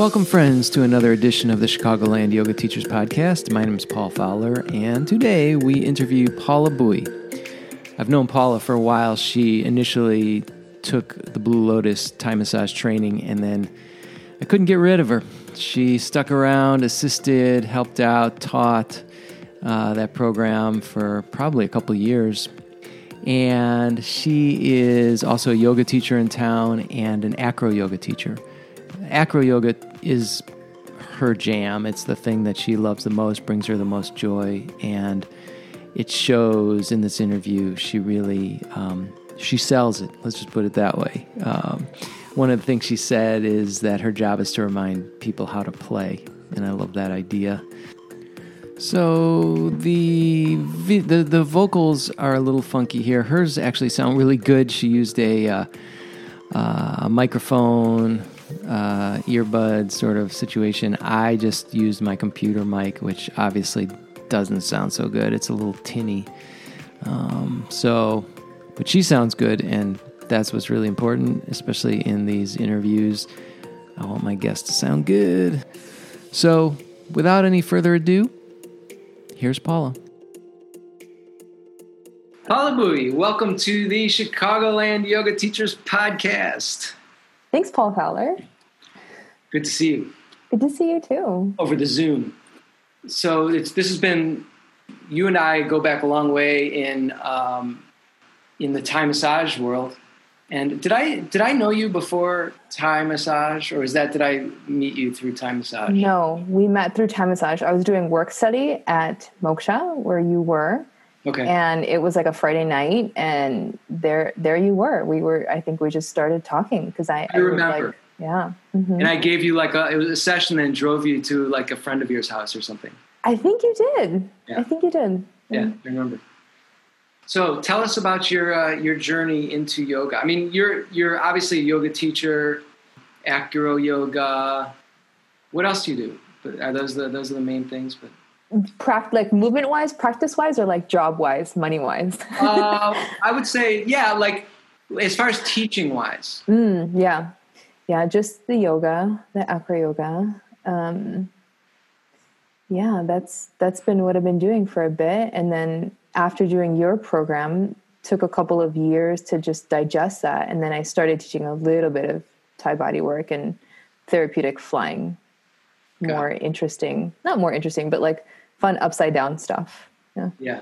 Welcome, friends, to another edition of the Chicagoland Yoga Teachers Podcast. My name is Paul Fowler, and today we interview Paula Bui. I've known Paula for a while. She initially took the Blue Lotus Thai massage training, and then I couldn't get rid of her. She stuck around, assisted, helped out, taught uh, that program for probably a couple years. And she is also a yoga teacher in town and an acro yoga teacher. Acro yoga is her jam. It's the thing that she loves the most, brings her the most joy, and it shows in this interview. She really um, she sells it. Let's just put it that way. Um, one of the things she said is that her job is to remind people how to play, and I love that idea. So the the the vocals are a little funky here. Hers actually sound really good. She used a uh, uh, a microphone, uh, earbud sort of situation. I just used my computer mic, which obviously doesn't sound so good. It's a little tinny. Um, so, but she sounds good, and that's what's really important, especially in these interviews. I want my guests to sound good. So, without any further ado, here's Paula. Paula Bui, welcome to the Chicagoland Yoga Teachers Podcast. Thanks, Paul Fowler. Good to see you. Good to see you too. Over the Zoom. So it's this has been you and I go back a long way in um, in the Thai massage world. And did I did I know you before Thai massage, or is that did I meet you through Thai massage? No, we met through Thai massage. I was doing work study at Moksha, where you were. Okay. And it was like a Friday night, and there there you were. We were. I think we just started talking because I. I remember. Like, yeah. Mm-hmm. And I gave you like a it was a session and drove you to like a friend of yours house or something. I think you did. Yeah. I think you did. Yeah, mm-hmm. I remember. So tell us about your uh, your journey into yoga. I mean, you're you're obviously a yoga teacher, acro yoga. What else do you do? But are those the those are the main things? But Pract- like movement wise, practice wise, or like job wise, money wise? uh, I would say, yeah, like as far as teaching wise. Mm, yeah, yeah, just the yoga, the acro yoga. Um, yeah, that's that's been what I've been doing for a bit, and then after doing your program took a couple of years to just digest that and then i started teaching a little bit of thai body work and therapeutic flying more interesting not more interesting but like fun upside down stuff yeah yeah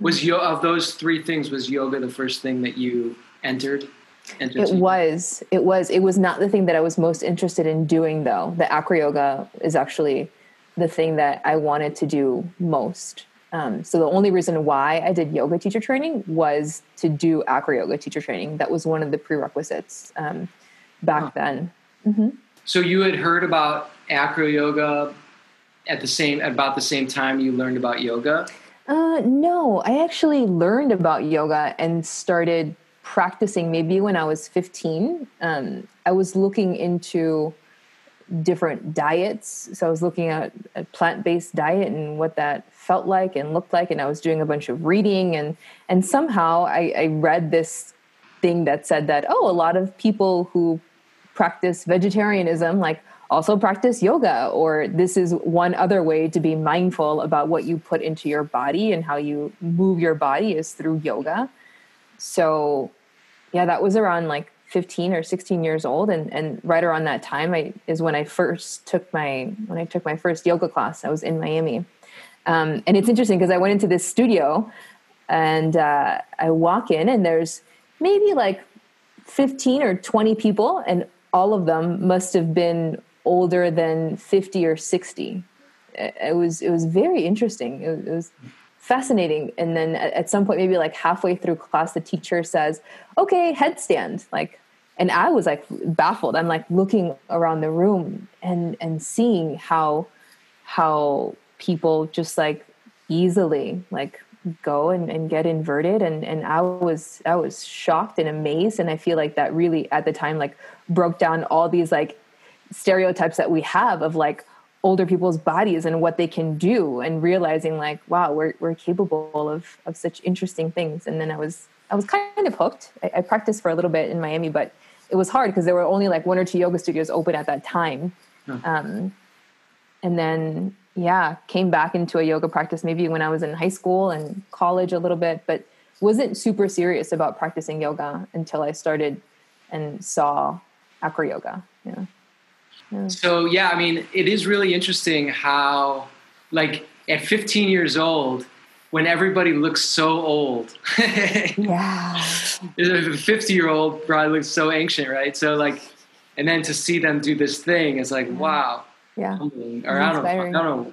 was yo of those three things was yoga the first thing that you entered, entered it was it was it was not the thing that i was most interested in doing though the acro yoga is actually the thing that i wanted to do most um, so the only reason why I did yoga teacher training was to do acro yoga teacher training. That was one of the prerequisites um, back huh. then. Mm-hmm. So you had heard about acro yoga at the same about the same time you learned about yoga. Uh, no, I actually learned about yoga and started practicing maybe when I was 15. Um, I was looking into different diets. So I was looking at a plant based diet and what that felt like and looked like. And I was doing a bunch of reading and and somehow I, I read this thing that said that oh, a lot of people who practice vegetarianism like also practice yoga or this is one other way to be mindful about what you put into your body and how you move your body is through yoga. So yeah that was around like 15 or 16 years old and, and right around that time I, is when i first took my when i took my first yoga class. I was in miami. Um, and it's interesting because i went into this studio and uh, i walk in and there's maybe like 15 or 20 people and all of them must have been older than 50 or 60 it was it was very interesting it was, it was fascinating. And then at some point, maybe like halfway through class, the teacher says, okay, headstand. Like, and I was like baffled. I'm like looking around the room and, and seeing how, how people just like easily like go and, and get inverted. And, and I was, I was shocked and amazed. And I feel like that really at the time, like broke down all these like stereotypes that we have of like, older people's bodies and what they can do and realizing like wow we're, we're capable of of such interesting things and then i was i was kind of hooked i, I practiced for a little bit in miami but it was hard because there were only like one or two yoga studios open at that time. Um, and then, yeah, came back into a yoga practice maybe when I was in high school and college a little bit, but wasn't super serious about practicing yoga until I started and saw acro yoga. Yeah. Yeah. So, yeah, I mean, it is really interesting how, like, at 15 years old, when everybody looks so old. yeah. A 50 year old probably looks so ancient, right? So, like, and then to see them do this thing is like, wow. Yeah. Or I don't, I don't know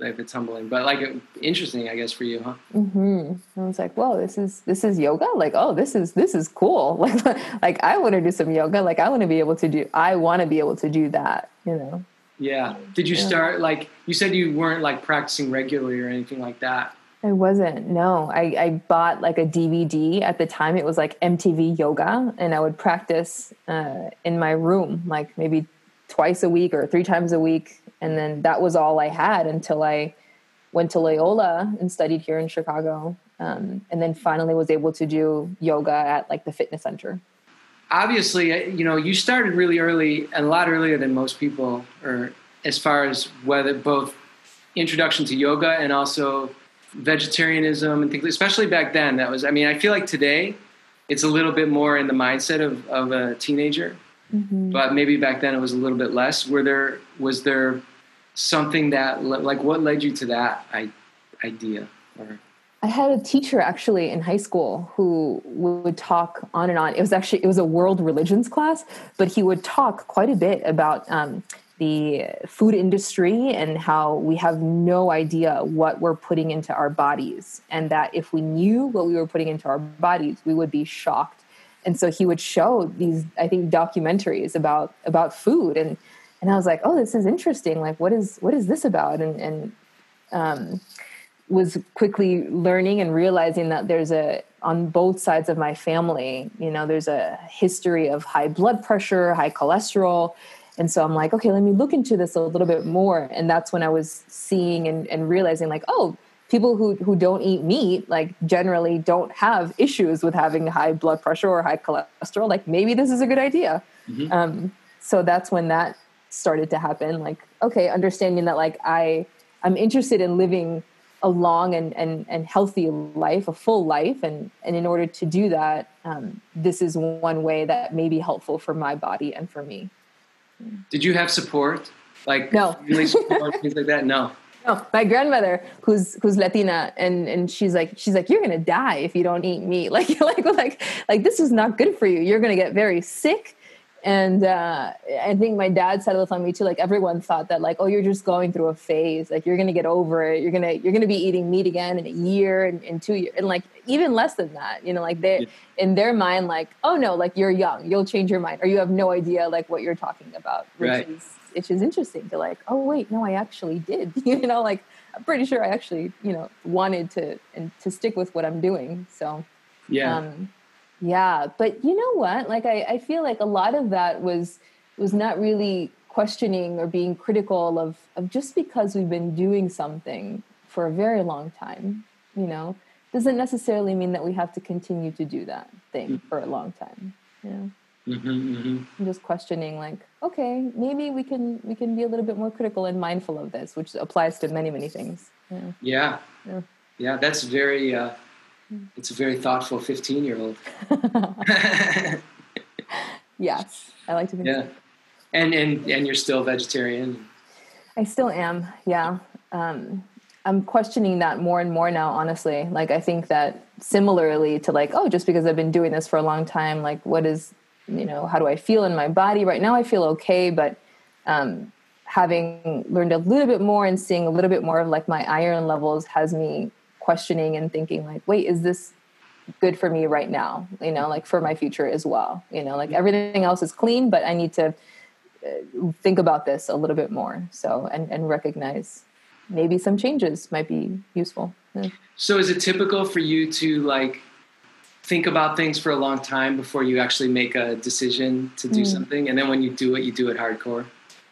if it's humbling, but like interesting, I guess, for you, huh? Mm-hmm. I was like, whoa, this is this is yoga. Like, oh, this is this is cool. Like, like I want to do some yoga. Like, I want to be able to do. I want to be able to do that. You know. Yeah. Did you yeah. start like you said you weren't like practicing regularly or anything like that? I wasn't. No, I, I bought like a DVD at the time. It was like MTV Yoga, and I would practice uh, in my room, like maybe twice a week or three times a week, and then that was all I had until I went to Loyola and studied here in Chicago, um, and then finally was able to do yoga at like the fitness center. Obviously, you know, you started really early and a lot earlier than most people, or as far as whether both introduction to yoga and also vegetarianism and things, especially back then. That was, I mean, I feel like today it's a little bit more in the mindset of, of a teenager, mm-hmm. but maybe back then it was a little bit less. Were there, was there something that, like, what led you to that idea? Or? I had a teacher actually in high school who would talk on and on. It was actually it was a world religions class, but he would talk quite a bit about um, the food industry and how we have no idea what we're putting into our bodies and that if we knew what we were putting into our bodies we would be shocked and so he would show these i think documentaries about about food and and i was like oh this is interesting like what is what is this about and and um, was quickly learning and realizing that there's a on both sides of my family you know there's a history of high blood pressure high cholesterol and so I'm like, okay, let me look into this a little bit more. And that's when I was seeing and, and realizing, like, oh, people who, who don't eat meat, like, generally don't have issues with having high blood pressure or high cholesterol. Like, maybe this is a good idea. Mm-hmm. Um, so that's when that started to happen. Like, okay, understanding that, like, I, I'm interested in living a long and, and, and healthy life, a full life. And, and in order to do that, um, this is one way that may be helpful for my body and for me. Did you have support? Like no, really support things like that? No. No, my grandmother, who's who's Latina, and and she's like she's like you're gonna die if you don't eat meat. Like like like like this is not good for you. You're gonna get very sick and uh, I think my dad said this on me too. Like everyone thought that, like, oh, you're just going through a phase. Like you're gonna get over it. You're gonna you're gonna be eating meat again in a year and in two years, and like even less than that. You know, like they yeah. in their mind, like, oh no, like you're young, you'll change your mind, or you have no idea like what you're talking about, which right. is which is interesting to like, oh wait, no, I actually did. you know, like I'm pretty sure I actually you know wanted to and to stick with what I'm doing. So yeah. Um, yeah, but you know what? Like I, I feel like a lot of that was was not really questioning or being critical of of just because we've been doing something for a very long time, you know, doesn't necessarily mean that we have to continue to do that thing mm-hmm. for a long time. Yeah. Mm-hmm, mm-hmm. just questioning like okay maybe we can we can be a little bit more critical and mindful of this which applies to many many things yeah yeah, yeah. yeah that's very uh, it's a very thoughtful 15 year old. yes, I like to think. Yeah, so. and and and you're still vegetarian. I still am. Yeah, um, I'm questioning that more and more now. Honestly, like I think that similarly to like, oh, just because I've been doing this for a long time, like, what is you know, how do I feel in my body right now? I feel okay, but um, having learned a little bit more and seeing a little bit more of like my iron levels has me questioning and thinking like wait is this good for me right now? You know like for my future as well you know like everything else is clean but i need to uh, think about this a little bit more so and, and recognize maybe some changes might be useful. Yeah. so is it typical for you to like think about things for a long time before you actually make a decision to do mm. something? And then when you do it you do it hardcore?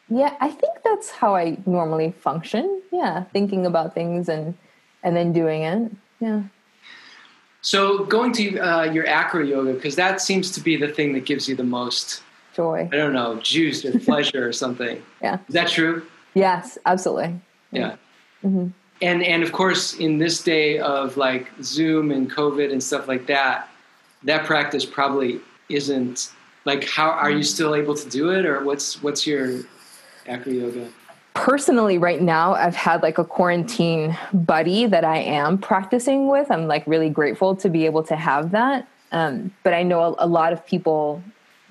Yeah i think that's how i normally function. Yeah thinking about things and and then doing it. Yeah. So going to uh, your acro yoga because that seems to be the thing that gives you the most joy. I don't know, juice or pleasure or something. Yeah. Is that true? Yes, absolutely. Yeah. Mm-hmm. And and of course, in this day of like Zoom and COVID and stuff like that, that practice probably isn't like. How are you still able to do it, or what's what's your acro yoga? Personally right now i've had like a quarantine buddy that i am practicing with. I'm like really grateful to be able to have that. Um, but i know a, a, lot of people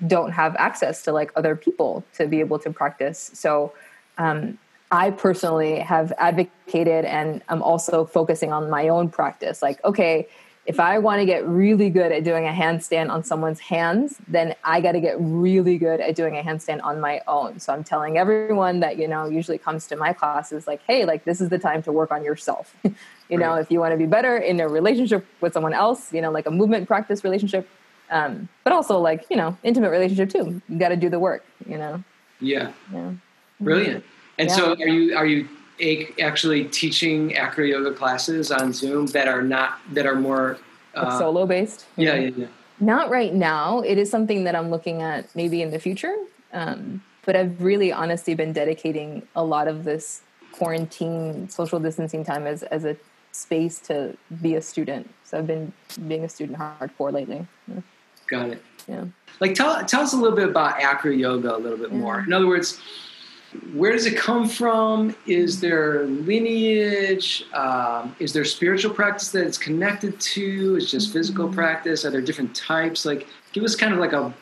don't have access to like other people to be able to practice. So um, i personally have advocated and i'm also focusing on my own practice. Like okay if I want to get really good at doing a handstand on someone's hands, then I got to get really good at doing a handstand on my own. So I'm telling everyone that, you know, usually comes to my classes like, hey, like this is the time to work on yourself. you right. know, if you want to be better in a relationship with someone else, you know, like a movement practice relationship, um, but also like, you know, intimate relationship too. You got to do the work, you know? Yeah. Yeah. Brilliant. And yeah. so are you, are you actually teaching acro yoga classes on Zoom that are not that are more uh, solo based. Yeah, yeah, yeah. Not right now. It is something that I'm looking at maybe in the future. Um, but I've really honestly been dedicating a lot of this quarantine social distancing time as as a space to be a student. So I've been being a student hardcore lately. Yeah. Got it. Yeah. Like tell tell us a little bit about acro yoga a little bit yeah. more. In other words, where does it come from? Is there lineage? Um, is there spiritual practice that it's connected to? Is just physical mm-hmm. practice? Are there different types? Like, give us kind of like a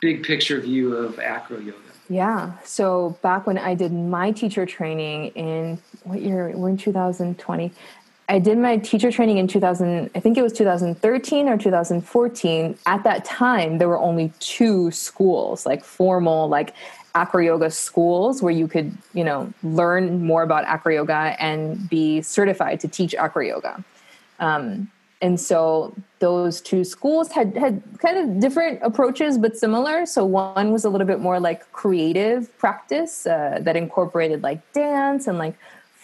big picture view of acro yoga. Yeah. So back when I did my teacher training in what year? We're in 2020. I did my teacher training in 2000, I think it was 2013 or 2014. At that time, there were only two schools, like formal, like acro yoga schools where you could, you know, learn more about acro yoga and be certified to teach acro yoga. Um, and so those two schools had had kind of different approaches but similar so one was a little bit more like creative practice uh, that incorporated like dance and like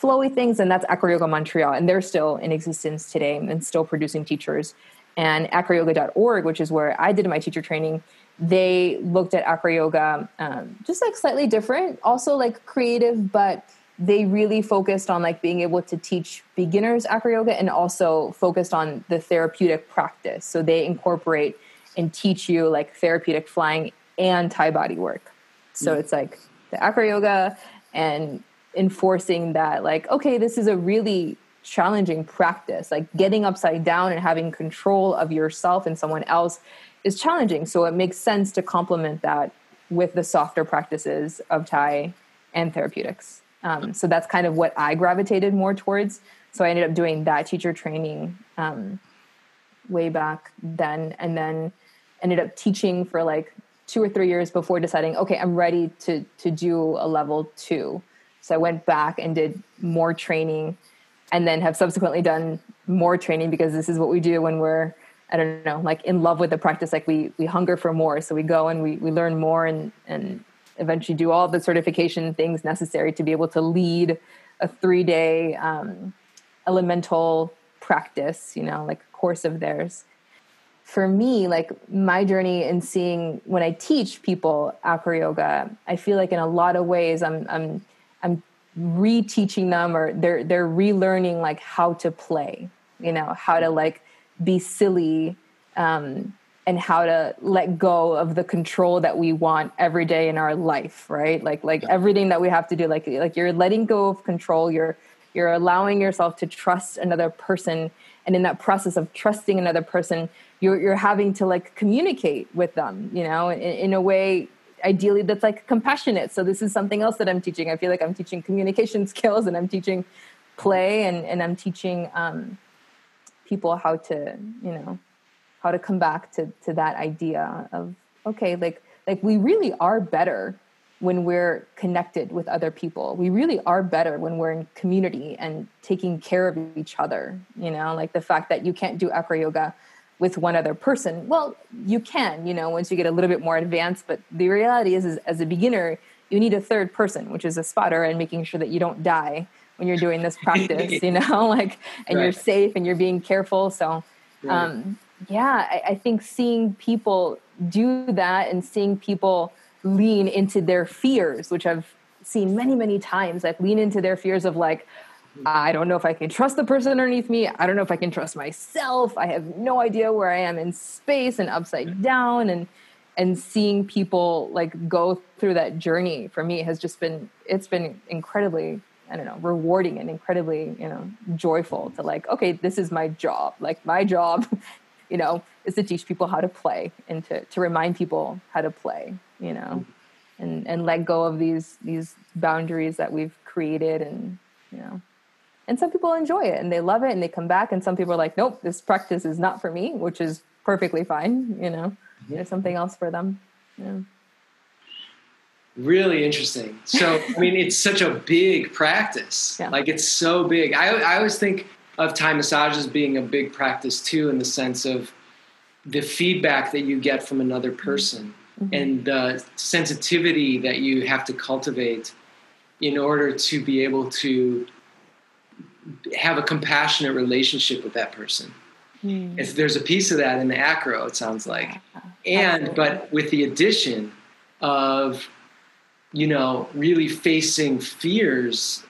flowy things and that's acro yoga montreal and they're still in existence today and still producing teachers and acroyoga.org which is where i did my teacher training they looked at acro yoga um, just like slightly different. Also like creative but they really focused on like being able to teach beginners acro yoga and also focused on the therapeutic practice. So they incorporate and teach you like therapeutic flying and thai body work. So mm. it's like the acro yoga and enforcing that like okay this is a really challenging practice like getting upside down and having control of yourself and someone else is challenging. So it makes sense to complement that with the softer practices of Thai and therapeutics. Um, so that's kind of what I gravitated more towards. So I ended up doing that teacher training um, way back then, and then ended up teaching for like two or three years before deciding, okay, I'm ready to to do a level two. So I went back and did more training, and then have subsequently done more training because this is what we do when we're I don't know, like in love with the practice. Like we we hunger for more, so we go and we we learn more and and eventually do all the certification things necessary to be able to lead a three day um, elemental practice. You know, like a course of theirs. For me, like my journey in seeing when I teach people acro yoga, I feel like in a lot of ways I'm I'm I'm reteaching them or they're they're relearning like how to play. You know, how to like be silly um, and how to let go of the control that we want every day in our life right? Like like yeah. everything that we have to do like like you're letting go of control. You're you're allowing yourself to trust another person. And in that process of trusting another person you're you're having to like communicate with them you know in, in a way ideally that's like compassionate. So this is something else that i'm teaching. I feel like i'm teaching communication skills and i'm teaching play and and i'm teaching um people how to you know how to come back to to that idea of okay like like we really are better when we're connected with other people. We really are better when we're in community and taking care of each other you know? Like the fact that you can't do acro yoga with one other person well you can you know once you get a little bit more advanced but the reality is, is as a beginner you need a third person which is a spotter and making sure that you don't die when you're doing this practice, you know, like, and right. you're safe and you're being careful. So, um, yeah, I, I, think seeing people do that and seeing people lean into their fears, which I've seen many, many times. Like lean into their fears of like, I don't know if I can trust the person underneath me. I don't know if I can trust myself. I have no idea where I am in space and upside down and and seeing people like go through that journey for me has just been it's been incredibly I don't know, rewarding and incredibly, you know, joyful to like, okay, this is my job. Like my job, you know, is to teach people how to play and to, to remind people how to play, you know, and, and let go of these, these boundaries that we've created and, you know, and some people enjoy it and they love it and they come back and some people are like, nope, this practice is not for me, which is perfectly fine, you know, there's something else for them. Yeah. Really interesting. So, I mean, it's such a big practice. Yeah. Like, it's so big. I, I always think of Thai massages being a big practice too, in the sense of the feedback that you get from another person mm-hmm. and the sensitivity that you have to cultivate in order to be able to have a compassionate relationship with that person. Mm. If there's a piece of that in the acro, it sounds like, yeah, and but with the addition of you know, really facing fears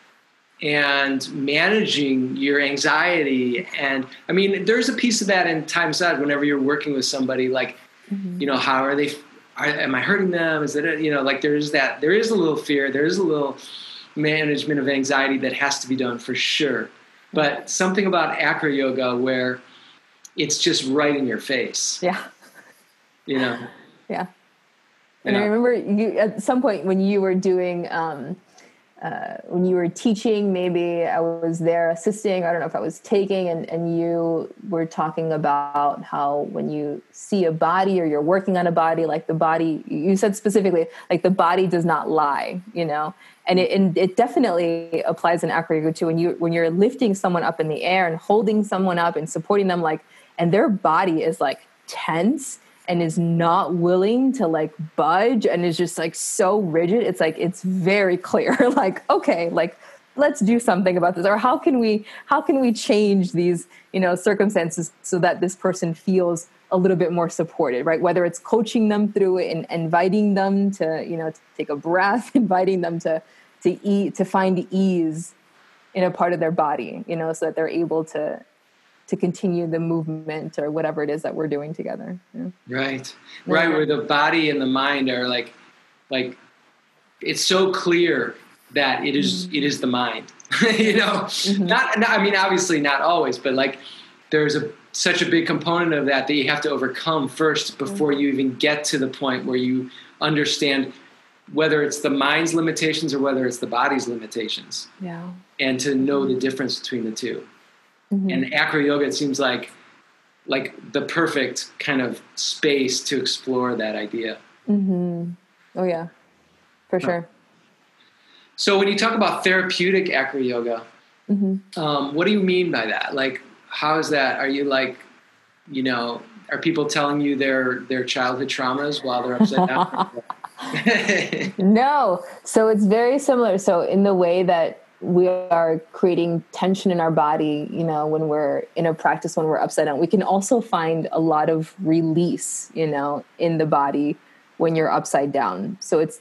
and managing your anxiety. And I mean, there's a piece of that in Thai massage whenever you're working with somebody, like, mm-hmm. you know, how are they, are, am I hurting them? Is it, you know, like there's that, there is a little fear, there is a little management of anxiety that has to be done for sure. But something about acro yoga where it's just right in your face. Yeah. You know? Yeah. And yeah. I remember you at some point when you were doing um, uh, when you were teaching, maybe I was there assisting. I don't know if I was taking, and, and you were talking about how when you see a body or you're working on a body, like the body, you said specifically, like the body does not lie, you know, and it, and it definitely applies in acro yoga too. When you when you're lifting someone up in the air and holding someone up and supporting them, like, and their body is like tense and is not willing to like budge and is just like so rigid it's like it's very clear like okay like let's do something about this. Or how can we how can we change these you know circumstances so that this person feels a little bit more supported right? Whether it's coaching them through it and inviting them to you know to take a breath inviting them to to eat to find ease in a part of their body you know so that they're able to to continue the movement or whatever it is that we're doing together. Yeah. Right, right. Where the body and the mind are like, like, it's so clear that it is, mm-hmm. it is the mind. you know, mm-hmm. not, not. I mean, obviously not always, but like, there's a such a big component of that that you have to overcome first before mm-hmm. you even get to the point where you understand whether it's the mind's limitations or whether it's the body's limitations. Yeah. And to know the difference between the two. Mm-hmm. And acro yoga, it seems like like the perfect kind of space to explore that idea. Mm-hmm. Oh yeah, for sure. So when you talk about therapeutic acro yoga, mm-hmm. um, what do you mean by that? Like, how is that? Are you like, you know, are people telling you their their childhood traumas while they're upside down? no. So it's very similar. So in the way that we are creating tension in our body, you know, when we're in a practice, when we're upside down. We can also find a lot of release, you know, in the body when you're upside down. So it's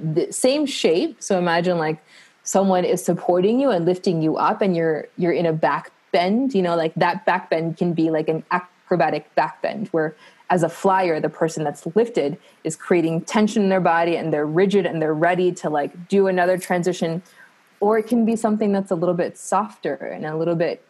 the same shape. So imagine like someone is supporting you and lifting you up and you're you're in a back bend, you know, like that back bend can be like an acrobatic back bend where as a flyer the person that's lifted is creating tension in their body and they're rigid and they're ready to like do another transition or it can be something that's a little bit softer and a little bit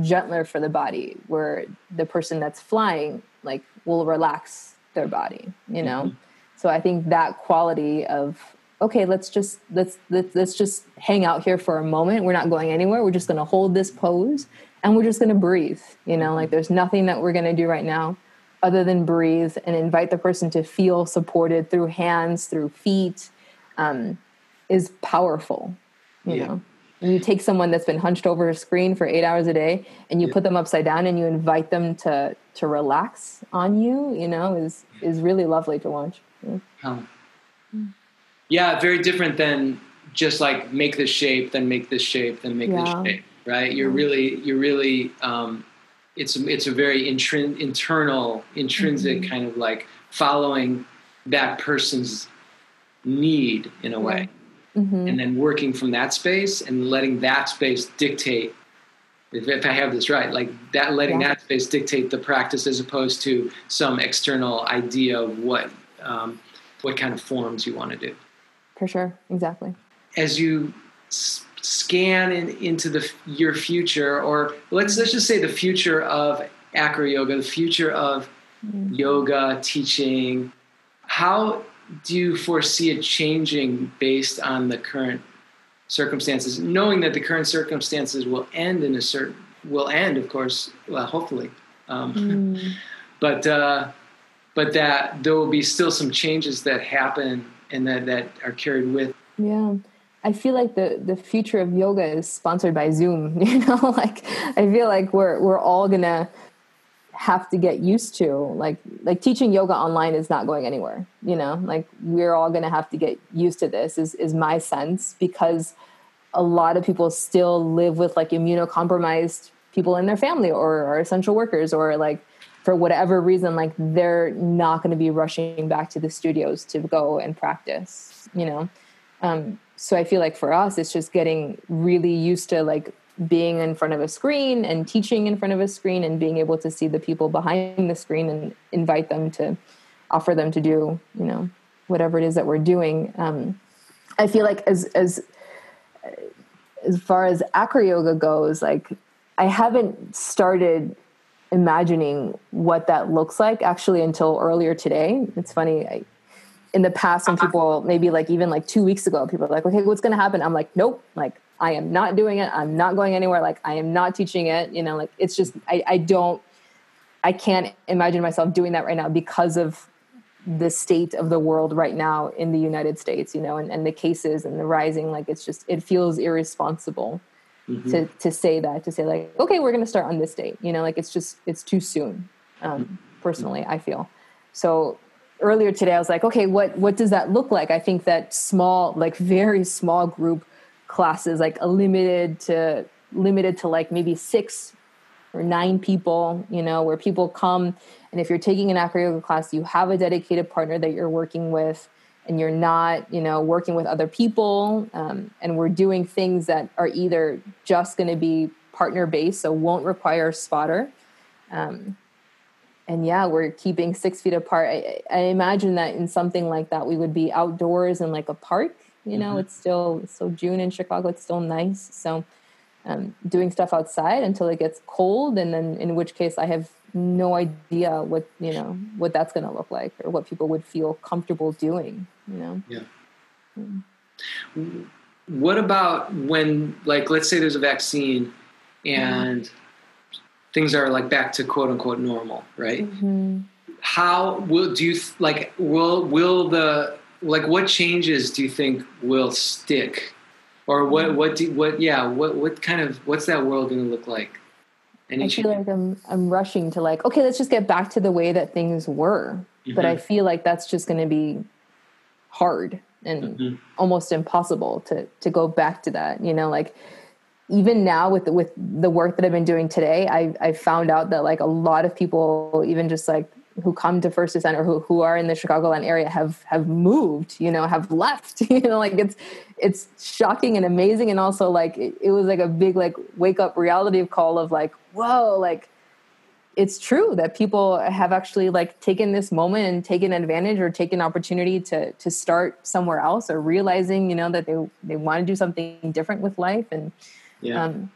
gentler for the body where the person that's flying like will relax their body you know? Mm-hmm. so i think that quality of okay let's just let's, let's let's just hang out here for a moment. We're not going anywhere. We're just going to hold this pose and we're just going to breathe you know? Like there's nothing that we're going to do right now other than breathe and invite the person to feel supported through hands through feet um, is powerful you yeah. know you take someone that's been hunched over a screen for eight hours a day and you yeah. put them upside down and you invite them to to relax on you you know is is really lovely to watch yeah, yeah very different than just like make this shape then make this shape then make yeah. this shape right you're really you're really um, it's it's a very intrin- internal intrinsic mm-hmm. kind of like following that person's need in a way. Mm-hmm. And then working from that space and letting that space dictate if, if I have this right, like that letting yeah. that space dictate the practice as opposed to some external idea of what um, what kind of forms you want to do. For sure, exactly. As you s- scan in, into the your future, or let's let's just say the future of acro yoga, the future of mm-hmm. yoga teaching, how do you foresee it changing based on the current circumstances, knowing that the current circumstances will end in a certain will end, of course, well, hopefully, um, mm. but uh, but that there will be still some changes that happen and that that are carried with. Yeah. I feel like the, the future of yoga is sponsored by Zoom. You know, like I feel like we're we're all gonna have to get used to like like teaching yoga online is not going anywhere you know? Like we're all going to have to get used to this is is my sense because a lot of people still live with like immunocompromised people in their family or are essential workers or like for whatever reason like they're not going to be rushing back to the studios to go and practice you know? Um, so i feel like for us it's just getting really used to like being in front of a screen and teaching in front of a screen and being able to see the people behind the screen and invite them to offer them to do you know whatever it is that we're doing. Um, i feel like as as as far as acro yoga goes like i haven't started imagining what that looks like actually until earlier today. It's funny I, in the past when people maybe like even like two weeks ago people are like okay what's going to happen? I'm like nope. Like I am not doing it. I'm not going anywhere. Like I am not teaching it. You know, like it's just I, I don't I can't imagine myself doing that right now because of the state of the world right now in the United States, you know, and, and the cases and the rising, like it's just it feels irresponsible mm-hmm. to to say that, to say like, okay, we're gonna start on this date. You know, like it's just it's too soon. Um, personally, I feel. So earlier today I was like, okay, what what does that look like? I think that small, like very small group classes like a limited to limited to like maybe six or nine people you know where people come and if you're taking an acro yoga class you have a dedicated partner that you're working with and you're not you know working with other people um, and we're doing things that are either just going to be partner based so won't require a spotter um, and yeah we're keeping six feet apart. I, I imagine that in something like that we would be outdoors in like a park you know, mm-hmm. it's still so June in Chicago. It's still nice. So um, doing stuff outside until it gets cold, and then in which case I have no idea what you know what that's going to look like or what people would feel comfortable doing. You know. Yeah. Mm. What about when, like, let's say there's a vaccine and mm-hmm. things are like back to quote unquote normal, right? Mm-hmm. How will do you like? Will will the like what changes do you think will stick or what what do what yeah what what kind of what's that world going to look like Any i feel change? like i'm i'm rushing to like okay let's just get back to the way that things were mm-hmm. but i mm-hmm. feel like that's just going to be hard and mm-hmm. almost impossible to to go back to that you know like even now with the, with the work that I've been doing today, I I found out that like a lot of people, even just like who come to First Ascent or who, who are in the Chicagoland area have have moved, you know, have left. You know, like it's it's shocking and amazing, and also like it, it was like a big like wake up reality call of like, whoa, like it's true that people have actually like taken this moment and taken advantage or taken opportunity to to start somewhere else or realizing you know that they they want to do something different with life and yeah. um,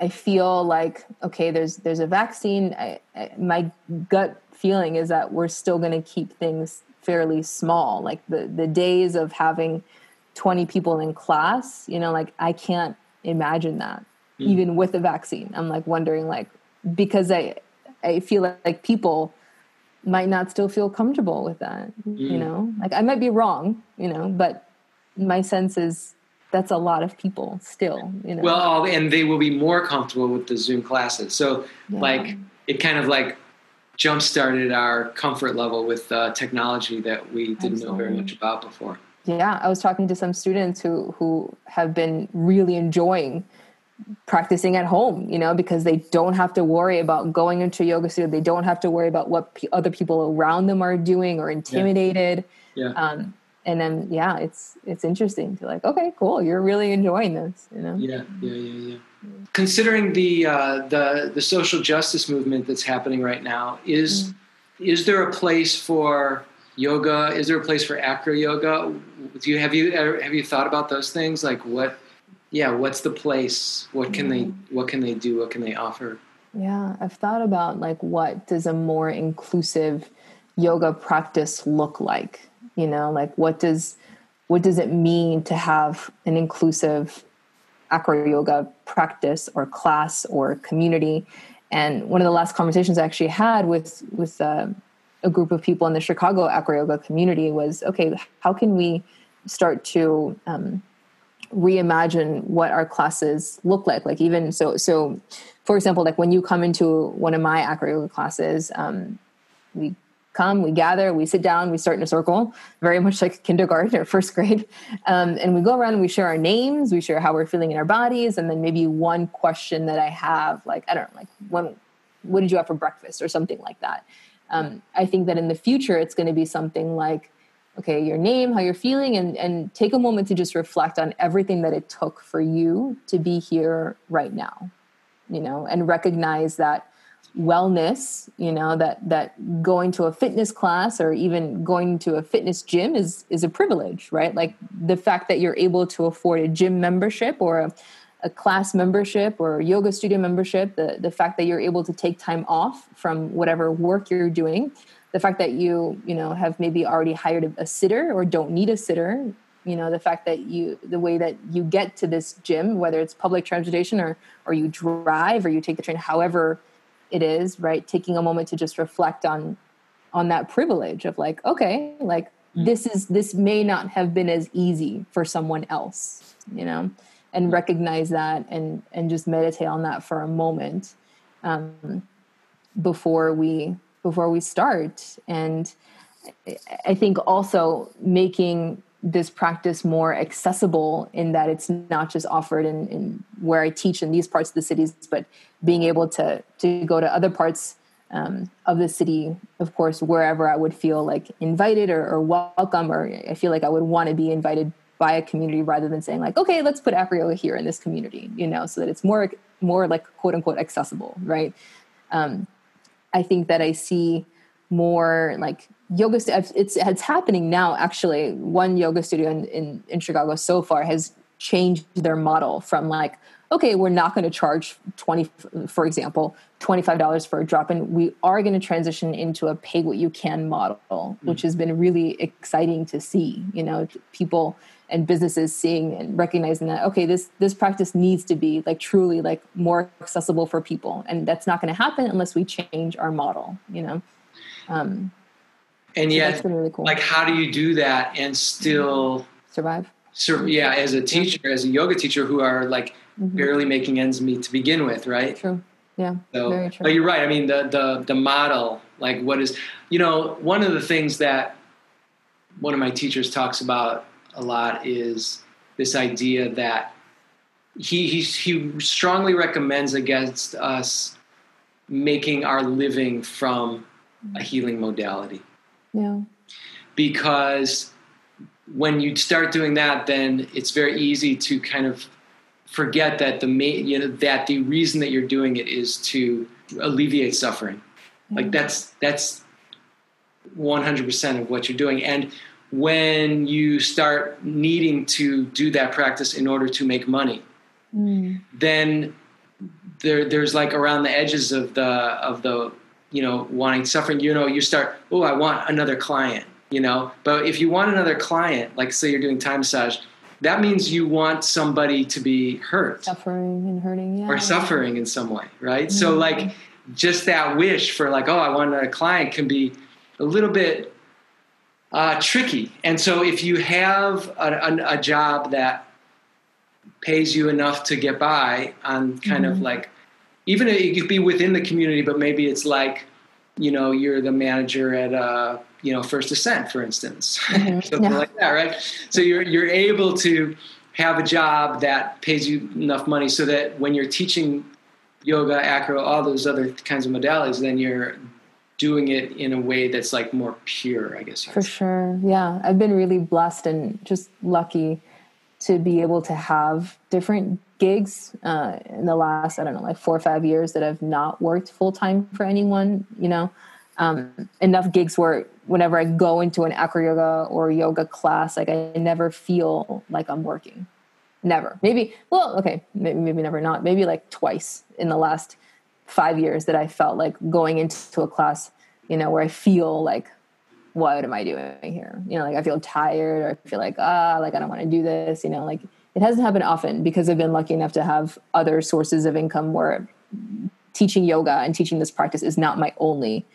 I feel like okay, there's there's a vaccine. I, I, my gut feeling is that we're still going to keep things fairly small. Like the the days of having 20 people in class, you know, like I can't imagine that mm. even with a vaccine. I'm like wondering like because I I feel like, like people might not still feel comfortable with that, mm. you know? Like I might be wrong, you know, but my sense is that's a lot of people still, you know. Well, and they will be more comfortable with the Zoom classes. So yeah. like it kind of like jump started our comfort level with uh, technology that we didn't Absolutely. know very much about before. Yeah, I was talking to some students who who have been really enjoying practicing at home, you know, because they don't have to worry about going into yoga studio. They don't have to worry about what p- other people around them are doing or intimidated. Yeah. yeah. Um, and then yeah it's it's interesting to like okay cool you're really enjoying this you know? Yeah yeah yeah yeah. Considering the uh, the the social justice movement that's happening right now is mm. is there a place for yoga? Is there a place for acro yoga? Do you have you have you thought about those things? Like what yeah what's the place? What can they what can they do? What can they offer? Yeah i've thought about like what does a more inclusive yoga practice look like you know like what does what does it mean to have an inclusive acro yoga practice or class or community? And one of the last conversations i actually had with with uh, a group of people in the chicago acro yoga community was okay how can we start to um, reimagine what our classes look like? Like even so so for example like when you come into one of my acro yoga classes um, we come, we gather, we sit down, we start in a circle, very much like kindergarten or first grade. Um, and we go around and we share our names, we share how we're feeling in our bodies, and then maybe one question that I have, like, I don't know, like, when, what did you have for breakfast or something like that. Um, I think that in the future, it's going to be something like, okay, your name, how you're feeling, and, and take a moment to just reflect on everything that it took for you to be here right now, you know, and recognize that wellness you know that that going to a fitness class or even going to a fitness gym is is a privilege right? Like the fact that you're able to afford a gym membership or a, a class membership or yoga studio membership the the fact that you're able to take time off from whatever work you're doing the fact that you you know have maybe already hired a, a sitter or don't need a sitter you know the fact that you the way that you get to this gym whether it's public transportation or or you drive or you take the train however it is right? Taking a moment to just reflect on on that privilege of like okay like mm. this is this may not have been as easy for someone else you know? And recognize that and and just meditate on that for a moment um, before we before we start. And i think also making this practice more accessible in that it's not just offered in, in, where I teach in these parts of the cities, but being able to to go to other parts um, of the city, of course, wherever I would feel like invited or, or welcome, or I feel like I would want to be invited by a community rather than saying like, okay, let's put Acro Yoga here in this community, you know, so that it's more more like quote unquote accessible, right? Um, I think that I see more like yoga it's it's happening now actually. One yoga studio in, in, in chicago so far has changed their model from like okay we're not going to charge 20 for example $25 for a drop in. We are going to transition into a pay what you can model mm-hmm. which has been really exciting to see you know people and businesses seeing and recognizing that okay this this practice needs to be like truly like more accessible for people. And that's not going to happen unless we change our model you know? Um, and yet, really cool. like, how do you do that and still survive? Sur- yeah, as a teacher, as a yoga teacher, who are like mm-hmm. barely making ends meet to begin with, right? True. Yeah. So, very true. But you're right. I mean, the the the model, like, what is, you know, one of the things that one of my teachers talks about a lot is this idea that he he he strongly recommends against us making our living from a healing modality. Yeah. Because when you start doing that, then it's very easy to kind of forget that the main, you know, that the reason that you're doing it is to alleviate suffering. Like that's that's 100% of what you're doing. And when you start needing to do that practice in order to make money, mm. then there, there's like around the edges of the of the you know, wanting suffering, you know, you start, oh, I want another client, you know. But if you want another client, like say you're doing Thai massage, that means you want somebody to be hurt. Suffering and hurting, yeah. Or suffering in some way, right? Mm-hmm. So like just that wish for like, oh, I want another client can be a little bit uh, tricky. And so if you have a, a, a, job that pays you enough to get by on kind mm-hmm. of like even it could be within the community, but maybe it's like, you know, you're the manager at, uh, you know, First Ascent, for instance, mm-hmm. something yeah. like that, right? So you're you're able to have a job that pays you enough money so that when you're teaching yoga, acro, all those other kinds of modalities, then you're doing it in a way that's like more pure, I guess. For sure. Yeah. I've been really blessed and just lucky to be able to have different gigs uh, in the last, I don't know, like four or five years that I've not worked full time for anyone, you know. Um, enough gigs where whenever I go into an acro yoga or yoga class, like I never feel like I'm working. Never. Maybe, well, okay, maybe, maybe never not. Maybe like twice in the last five years that I felt like going into a class, you know, where I feel like, what am I doing here? You know, like I feel tired or I feel like, ah, like I don't want to do this, you know, like it hasn't happened often because I've been lucky enough to have other sources of income where teaching yoga and teaching this practice is not my only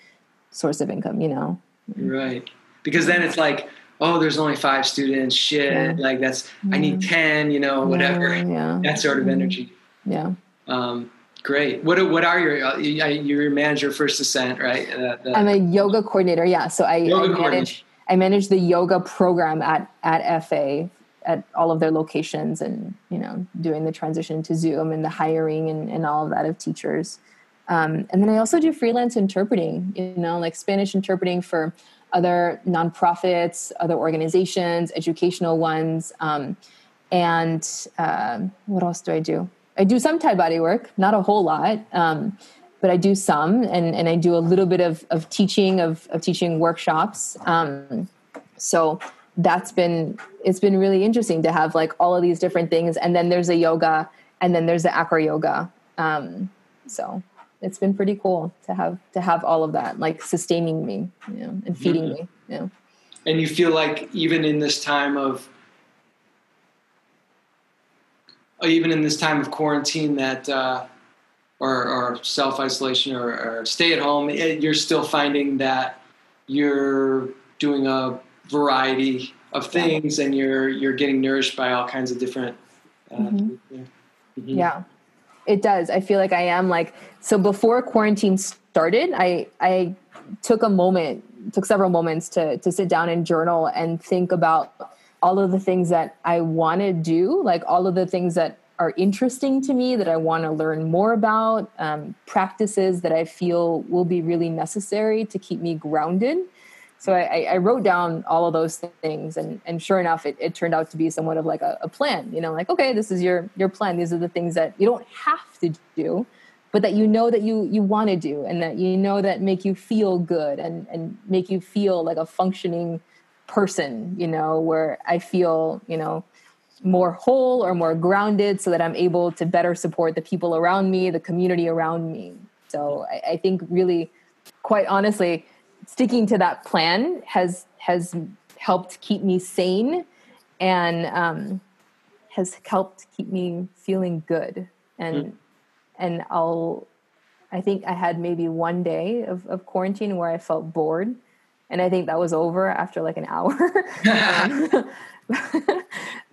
source of income, you know? Right. Because then it's like, oh, there's only five students, shit, yeah. like that's, I need 10, you know, whatever. Yeah, yeah. That sort of mm-hmm. energy. Yeah. Um, Great. What what are your uh, you're your manager First Ascent, right? Uh, the, I'm a yoga coordinator. Yeah. So I, I manage I manage the yoga program at at FA at all of their locations, and you know, doing the transition to Zoom and the hiring and, and all of that of teachers. Um, and then I also do freelance interpreting. You know, like Spanish interpreting for other nonprofits, other organizations, educational ones. Um, and uh, what else do I do? I do some Thai body work, not a whole lot, um, but I do some, and, and I do a little bit of, of teaching of, of teaching workshops. Um, so that's been it's been really interesting to have like all of these different things, and then there's a yoga, and then there's the acro yoga. Um, so it's been pretty cool to have to have all of that like sustaining me, you know, and feeding mm-hmm. me. Yeah. And you feel like even in this time of even in this time of quarantine that uh, or, or self isolation or, or, stay at home, it, you're still finding that you're doing a variety of things and you're you're getting nourished by all kinds of different. Uh, mm-hmm. Yeah. Mm-hmm. yeah, it does. I feel like I am like so. Before quarantine started, I I took a moment, took several moments to to sit down and journal and think about all of the things that I want to do, like all of the things that are interesting to me that I want to learn more about, um, practices that I feel will be really necessary to keep me grounded. So I, I, wrote down all of those things, and, and sure enough, it, it turned out to be somewhat of like a, a plan. You know, like okay, this is your your plan. These are the things that you don't have to do, but that you know that you you want to do, and that you know that make you feel good and and make you feel like a functioning person, you know, where I feel, you know, more whole or more grounded so that I'm able to better support the people around me, the community around me. So I, I think really, quite honestly, sticking to that plan has has helped keep me sane and um, has helped keep me feeling good. And mm. and I'll I think I had maybe one day of, of quarantine where I felt bored and I think that was over after like an hour.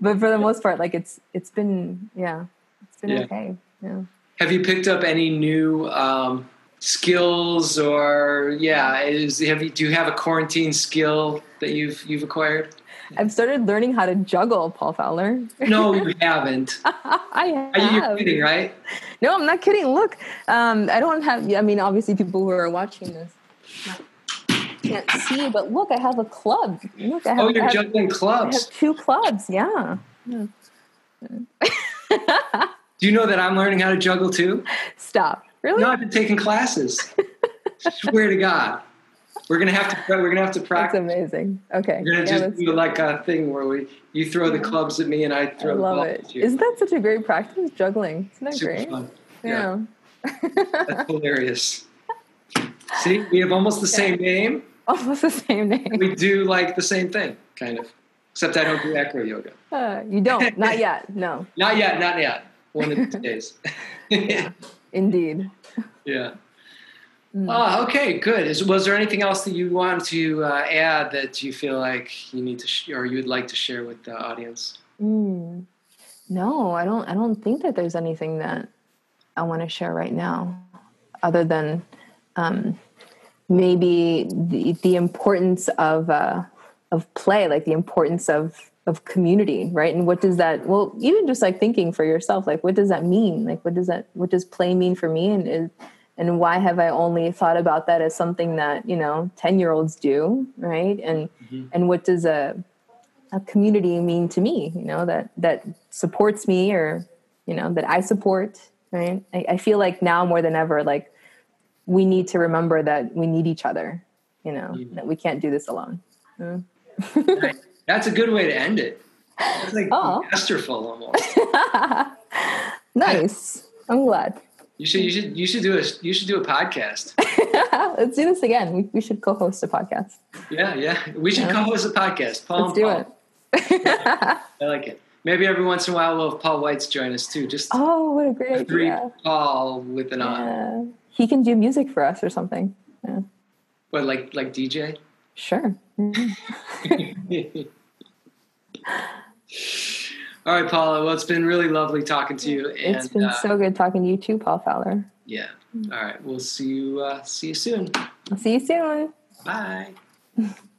but for the most part, like it's it's been yeah, it's been yeah. okay. Yeah. Have you picked up any new um, skills or yeah? Is have you do you have a quarantine skill that you've you've acquired? I've started learning how to juggle, Paul Fowler. no, you haven't. I have. Are you kidding, right? No, I'm not kidding. Look, um, I don't have. I mean, obviously, people who are watching this can't see, but look, I have a club. Look, I have, oh, you're have, juggling clubs. I have two clubs. Yeah. yeah. Do you know that I'm learning how to juggle too? Stop. Really? No, I've been taking classes. Swear to God. We're gonna have to. We're gonna have to practice. That's amazing. Okay. We're gonna yeah, just do like a thing where we you throw the clubs at me and I throw I love the it. at you. Isn't that such a great practice? Juggling. Isn't that Super great? Fun. Yeah. yeah. That's hilarious. See, we have almost the same name. Almost the same name. We do like the same thing, kind of. Except I don't do acro yoga. Uh, you don't? Not yet. No. not yet. Not yet. One of these days. yeah, indeed. Yeah. Mm. Oh, okay, good. Is, was there anything else that you want to uh, add that you feel like you need to, sh- or you would like to share with the audience? Mm. No, I don't. I don't think that there's anything that I want to share right now, other than um, maybe the, the importance of uh, of play, like the importance of of community, right? And what does that? Well, even just like thinking for yourself, like what does that mean? Like what does that? What does play mean for me? And is, and why have I only thought about that as something that you know ten year olds do, right? And mm-hmm. and what does a a community mean to me? You know that that supports me or you know that I support, right? I, I feel like now more than ever, like we need to remember that we need each other. You know mm-hmm. that we can't do this alone. That's a good way to end it. It's like oh. masterful almost. nice. I'm glad. You should you should you should do a you should do a podcast. Let's do this again. We, we should co-host a podcast. Yeah, yeah. We should yeah. co-host a podcast. Paul Let's do Paul. it. I like it. Maybe every once in a while we'll have Paul White's join us too. Just oh, what a great three idea. Paul with an yeah. He can do music for us or something. Yeah. What like like DJ? Sure. All right, Paula. Well, it's been really lovely talking to you. And, it's been uh, so good talking to you too, Paul Fowler. Yeah. All right. We'll see you. Uh, see you soon. I'll see you soon. Bye.